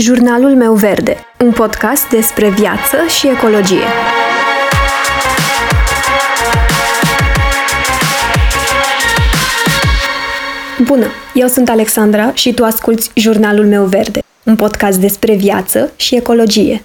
Jurnalul meu verde, un podcast despre viață și ecologie. Bună, eu sunt Alexandra și tu asculți Jurnalul meu verde, un podcast despre viață și ecologie.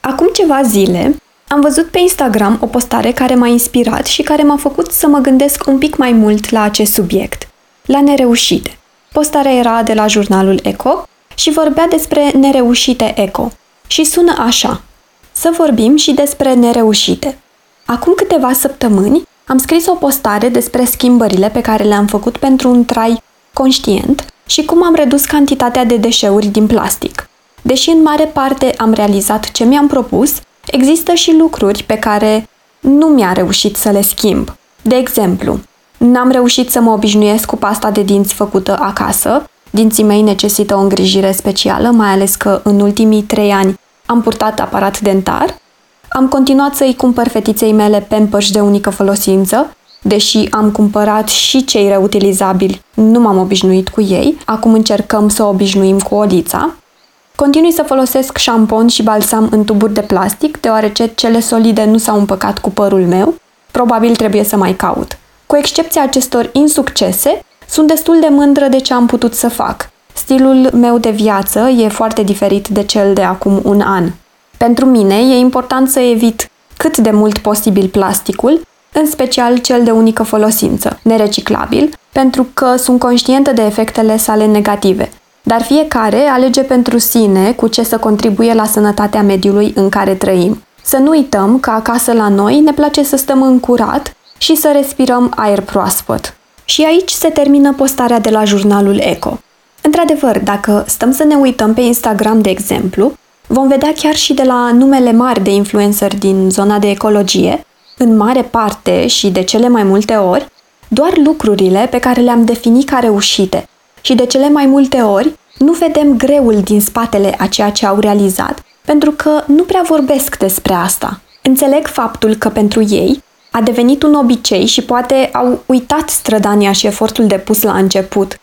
Acum ceva zile am văzut pe Instagram o postare care m-a inspirat și care m-a făcut să mă gândesc un pic mai mult la acest subiect, la nereușite. Postarea era de la jurnalul Eco și vorbea despre nereușite eco. Și sună așa. Să vorbim și despre nereușite. Acum câteva săptămâni am scris o postare despre schimbările pe care le-am făcut pentru un trai conștient și cum am redus cantitatea de deșeuri din plastic. Deși în mare parte am realizat ce mi-am propus, există și lucruri pe care nu mi-a reușit să le schimb. De exemplu, n-am reușit să mă obișnuiesc cu pasta de dinți făcută acasă Dinții mei necesită o îngrijire specială, mai ales că în ultimii trei ani am purtat aparat dentar. Am continuat să-i cumpăr fetiței mele pampers de unică folosință, deși am cumpărat și cei reutilizabili, nu m-am obișnuit cu ei, acum încercăm să o obișnuim cu olița. Continui să folosesc șampon și balsam în tuburi de plastic, deoarece cele solide nu s-au împăcat cu părul meu, probabil trebuie să mai caut. Cu excepția acestor insuccese, sunt destul de mândră de ce am putut să fac. Stilul meu de viață e foarte diferit de cel de acum un an. Pentru mine e important să evit cât de mult posibil plasticul, în special cel de unică folosință, nereciclabil, pentru că sunt conștientă de efectele sale negative. Dar fiecare alege pentru sine cu ce să contribuie la sănătatea mediului în care trăim. Să nu uităm că acasă la noi ne place să stăm în curat și să respirăm aer proaspăt. Și aici se termină postarea de la jurnalul Eco. Într-adevăr, dacă stăm să ne uităm pe Instagram, de exemplu, vom vedea chiar și de la numele mari de influenceri din zona de ecologie, în mare parte și de cele mai multe ori, doar lucrurile pe care le-am definit ca reușite. Și de cele mai multe ori nu vedem greul din spatele a ceea ce au realizat, pentru că nu prea vorbesc despre asta. Înțeleg faptul că pentru ei a devenit un obicei și poate au uitat strădania și efortul depus la început.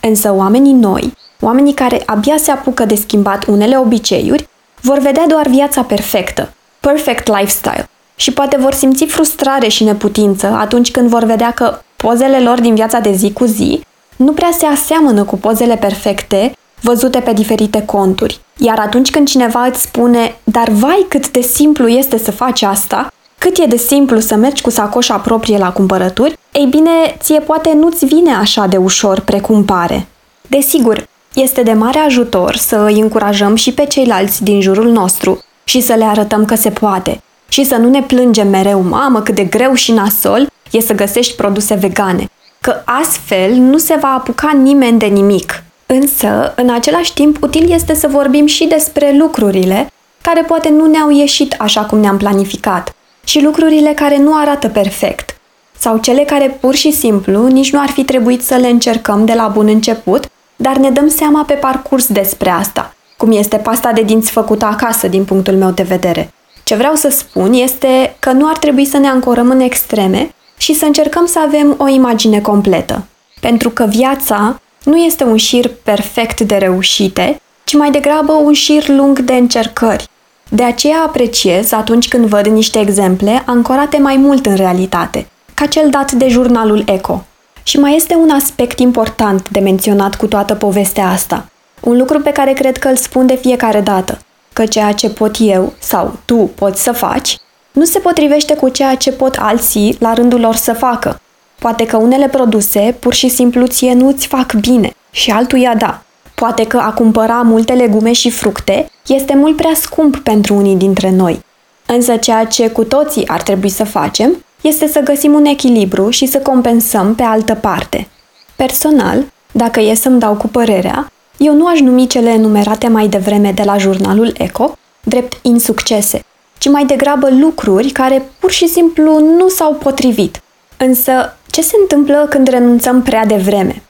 Însă oamenii noi, oamenii care abia se apucă de schimbat unele obiceiuri, vor vedea doar viața perfectă, perfect lifestyle, și poate vor simți frustrare și neputință atunci când vor vedea că pozele lor din viața de zi cu zi nu prea se aseamănă cu pozele perfecte văzute pe diferite conturi. Iar atunci când cineva îți spune, dar vai cât de simplu este să faci asta, cât e de simplu să mergi cu sacoșa proprie la cumpărături, ei bine, ție poate nu-ți vine așa de ușor precum pare. Desigur, este de mare ajutor să îi încurajăm și pe ceilalți din jurul nostru și să le arătăm că se poate și să nu ne plângem mereu, mamă, cât de greu și nasol e să găsești produse vegane, că astfel nu se va apuca nimeni de nimic. Însă, în același timp, util este să vorbim și despre lucrurile care poate nu ne-au ieșit așa cum ne-am planificat și lucrurile care nu arată perfect, sau cele care pur și simplu nici nu ar fi trebuit să le încercăm de la bun început, dar ne dăm seama pe parcurs despre asta, cum este pasta de dinți făcută acasă din punctul meu de vedere. Ce vreau să spun este că nu ar trebui să ne ancorăm în extreme și să încercăm să avem o imagine completă. Pentru că viața nu este un șir perfect de reușite, ci mai degrabă un șir lung de încercări, de aceea apreciez atunci când văd niște exemple ancorate mai mult în realitate, ca cel dat de jurnalul Eco. Și mai este un aspect important de menționat cu toată povestea asta. Un lucru pe care cred că îl spun de fiecare dată, că ceea ce pot eu sau tu poți să faci, nu se potrivește cu ceea ce pot alții la rândul lor să facă. Poate că unele produse pur și simplu ție nu-ți fac bine și altuia da. Poate că a cumpăra multe legume și fructe este mult prea scump pentru unii dintre noi. Însă ceea ce cu toții ar trebui să facem este să găsim un echilibru și să compensăm pe altă parte. Personal, dacă e să-mi dau cu părerea, eu nu aș numi cele enumerate mai devreme de la jurnalul Eco drept insuccese, ci mai degrabă lucruri care pur și simplu nu s-au potrivit. Însă, ce se întâmplă când renunțăm prea devreme?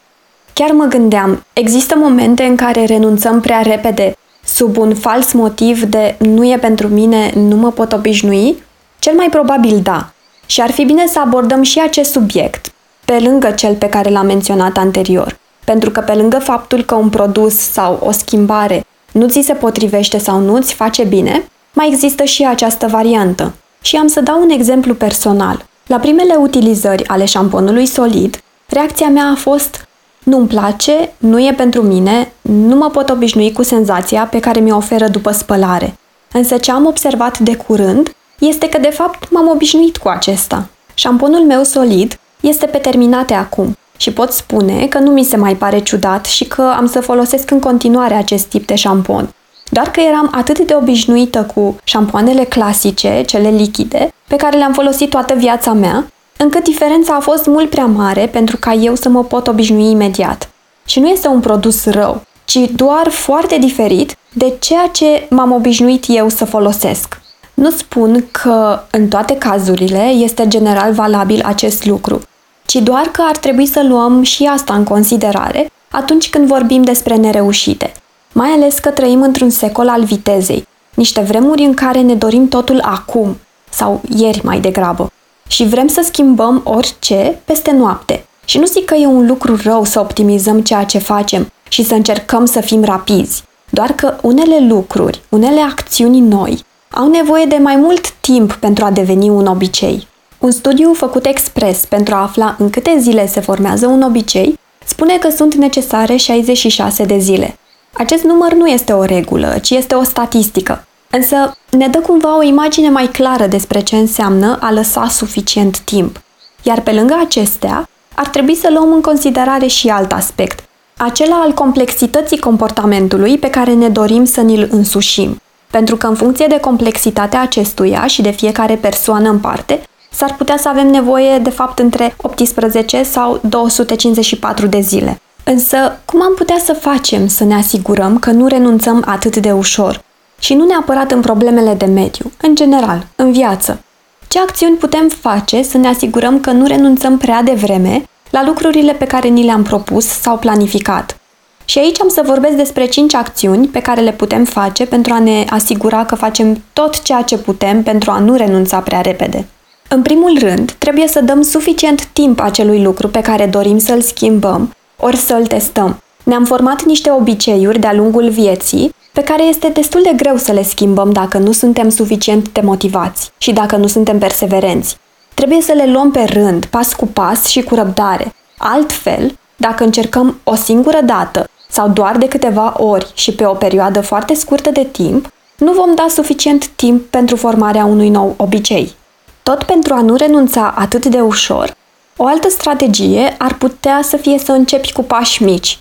Chiar mă gândeam, există momente în care renunțăm prea repede sub un fals motiv de nu e pentru mine, nu mă pot obișnui? Cel mai probabil da. Și ar fi bine să abordăm și acest subiect, pe lângă cel pe care l-am menționat anterior. Pentru că pe lângă faptul că un produs sau o schimbare nu ți se potrivește sau nu ți face bine, mai există și această variantă. Și am să dau un exemplu personal. La primele utilizări ale șamponului solid, reacția mea a fost nu-mi place, nu e pentru mine, nu mă pot obișnui cu senzația pe care mi-o oferă după spălare. Însă ce am observat de curând este că de fapt m-am obișnuit cu acesta. Șamponul meu solid este pe terminate acum și pot spune că nu mi se mai pare ciudat și că am să folosesc în continuare acest tip de șampon. Doar că eram atât de obișnuită cu șampoanele clasice, cele lichide, pe care le-am folosit toată viața mea, încât diferența a fost mult prea mare pentru ca eu să mă pot obișnui imediat. Și nu este un produs rău, ci doar foarte diferit de ceea ce m-am obișnuit eu să folosesc. Nu spun că în toate cazurile este general valabil acest lucru, ci doar că ar trebui să luăm și asta în considerare atunci când vorbim despre nereușite. Mai ales că trăim într-un secol al vitezei, niște vremuri în care ne dorim totul acum, sau ieri mai degrabă, și vrem să schimbăm orice peste noapte. Și nu zic că e un lucru rău să optimizăm ceea ce facem și să încercăm să fim rapizi, doar că unele lucruri, unele acțiuni noi, au nevoie de mai mult timp pentru a deveni un obicei. Un studiu făcut expres pentru a afla în câte zile se formează un obicei spune că sunt necesare 66 de zile. Acest număr nu este o regulă, ci este o statistică, însă ne dă cumva o imagine mai clară despre ce înseamnă a lăsa suficient timp. Iar pe lângă acestea, ar trebui să luăm în considerare și alt aspect, acela al complexității comportamentului pe care ne dorim să ni-l însușim. Pentru că în funcție de complexitatea acestuia și de fiecare persoană în parte, s-ar putea să avem nevoie de fapt între 18 sau 254 de zile. Însă, cum am putea să facem să ne asigurăm că nu renunțăm atât de ușor? Și nu neapărat în problemele de mediu, în general, în viață. Ce acțiuni putem face să ne asigurăm că nu renunțăm prea devreme la lucrurile pe care ni le-am propus sau planificat? Și aici am să vorbesc despre 5 acțiuni pe care le putem face pentru a ne asigura că facem tot ceea ce putem pentru a nu renunța prea repede. În primul rând, trebuie să dăm suficient timp acelui lucru pe care dorim să-l schimbăm, ori să-l testăm. Ne-am format niște obiceiuri de-a lungul vieții pe care este destul de greu să le schimbăm dacă nu suntem suficient de motivați și dacă nu suntem perseverenți. Trebuie să le luăm pe rând, pas cu pas și cu răbdare. Altfel, dacă încercăm o singură dată sau doar de câteva ori și pe o perioadă foarte scurtă de timp, nu vom da suficient timp pentru formarea unui nou obicei. Tot pentru a nu renunța atât de ușor, o altă strategie ar putea să fie să începi cu pași mici.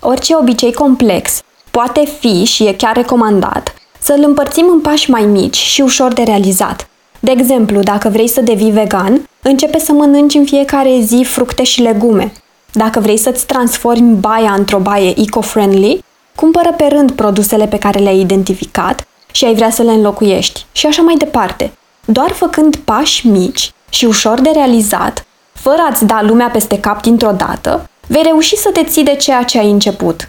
Orice obicei complex poate fi și e chiar recomandat să îl împărțim în pași mai mici și ușor de realizat. De exemplu, dacă vrei să devii vegan, începe să mănânci în fiecare zi fructe și legume. Dacă vrei să-ți transformi baia într-o baie eco-friendly, cumpără pe rând produsele pe care le-ai identificat și ai vrea să le înlocuiești și așa mai departe. Doar făcând pași mici și ușor de realizat, fără a-ți da lumea peste cap dintr-o dată, vei reuși să te ții de ceea ce ai început.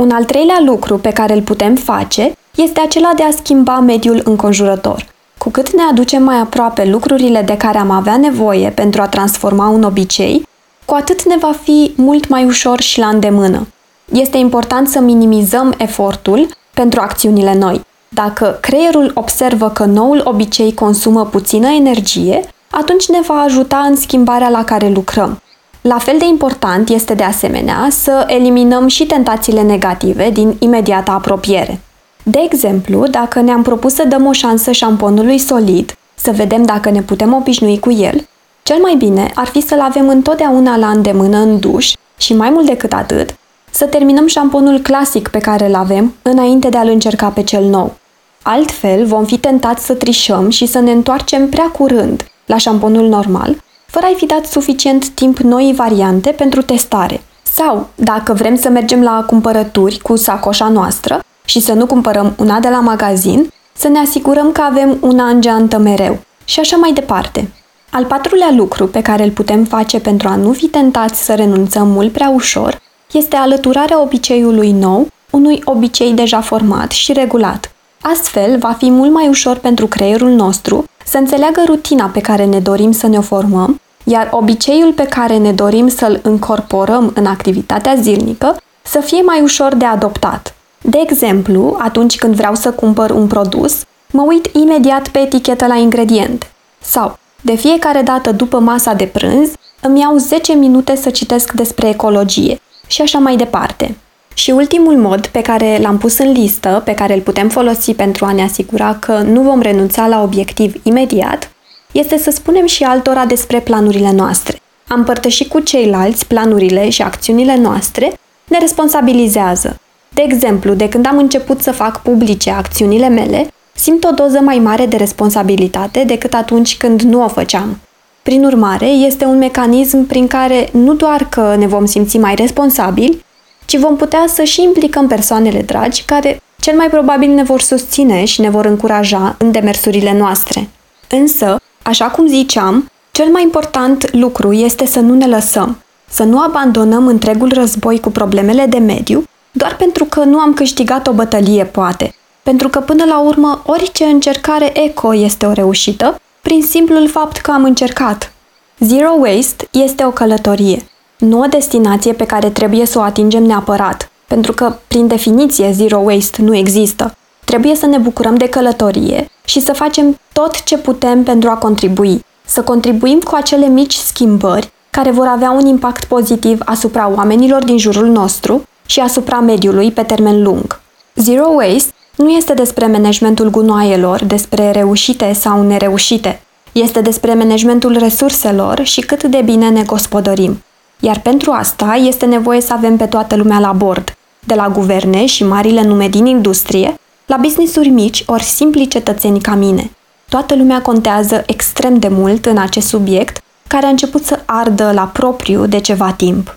Un al treilea lucru pe care îl putem face este acela de a schimba mediul înconjurător. Cu cât ne aducem mai aproape lucrurile de care am avea nevoie pentru a transforma un obicei, cu atât ne va fi mult mai ușor și la îndemână. Este important să minimizăm efortul pentru acțiunile noi. Dacă creierul observă că noul obicei consumă puțină energie, atunci ne va ajuta în schimbarea la care lucrăm. La fel de important este de asemenea să eliminăm și tentațiile negative din imediata apropiere. De exemplu, dacă ne-am propus să dăm o șansă șamponului solid, să vedem dacă ne putem obișnui cu el, cel mai bine ar fi să-l avem întotdeauna la îndemână în duș și mai mult decât atât, să terminăm șamponul clasic pe care îl avem înainte de a-l încerca pe cel nou. Altfel, vom fi tentați să trișăm și să ne întoarcem prea curând la șamponul normal, fără a-i fi dat suficient timp noi variante pentru testare. Sau, dacă vrem să mergem la cumpărături cu sacoșa noastră și să nu cumpărăm una de la magazin, să ne asigurăm că avem una în geantă mereu. Și așa mai departe. Al patrulea lucru pe care îl putem face pentru a nu fi tentați să renunțăm mult prea ușor este alăturarea obiceiului nou unui obicei deja format și regulat. Astfel, va fi mult mai ușor pentru creierul nostru să înțeleagă rutina pe care ne dorim să ne o formăm, iar obiceiul pe care ne dorim să-l încorporăm în activitatea zilnică să fie mai ușor de adoptat. De exemplu, atunci când vreau să cumpăr un produs, mă uit imediat pe etichetă la ingrediente. Sau, de fiecare dată după masa de prânz, îmi iau 10 minute să citesc despre ecologie și așa mai departe. Și ultimul mod pe care l-am pus în listă, pe care îl putem folosi pentru a ne asigura că nu vom renunța la obiectiv imediat, este să spunem și altora despre planurile noastre. Am părtășit cu ceilalți planurile și acțiunile noastre ne responsabilizează. De exemplu, de când am început să fac publice acțiunile mele, simt o doză mai mare de responsabilitate decât atunci când nu o făceam. Prin urmare, este un mecanism prin care nu doar că ne vom simți mai responsabili, ci vom putea să și implicăm persoanele dragi care cel mai probabil ne vor susține și ne vor încuraja în demersurile noastre. Însă, așa cum ziceam, cel mai important lucru este să nu ne lăsăm, să nu abandonăm întregul război cu problemele de mediu, doar pentru că nu am câștigat o bătălie, poate. Pentru că, până la urmă, orice încercare eco este o reușită, prin simplul fapt că am încercat. Zero Waste este o călătorie, nu o destinație pe care trebuie să o atingem neapărat, pentru că, prin definiție, Zero Waste nu există. Trebuie să ne bucurăm de călătorie și să facem tot ce putem pentru a contribui, să contribuim cu acele mici schimbări care vor avea un impact pozitiv asupra oamenilor din jurul nostru și asupra mediului pe termen lung. Zero Waste nu este despre managementul gunoaielor, despre reușite sau nereușite. Este despre managementul resurselor și cât de bine ne gospodărim. Iar pentru asta este nevoie să avem pe toată lumea la bord, de la guverne și marile nume din industrie, la business-uri mici ori simpli cetățeni ca mine. Toată lumea contează extrem de mult în acest subiect, care a început să ardă la propriu de ceva timp.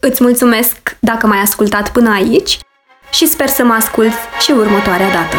Îți mulțumesc dacă m-ai ascultat până aici și sper să mă asculți și următoarea dată.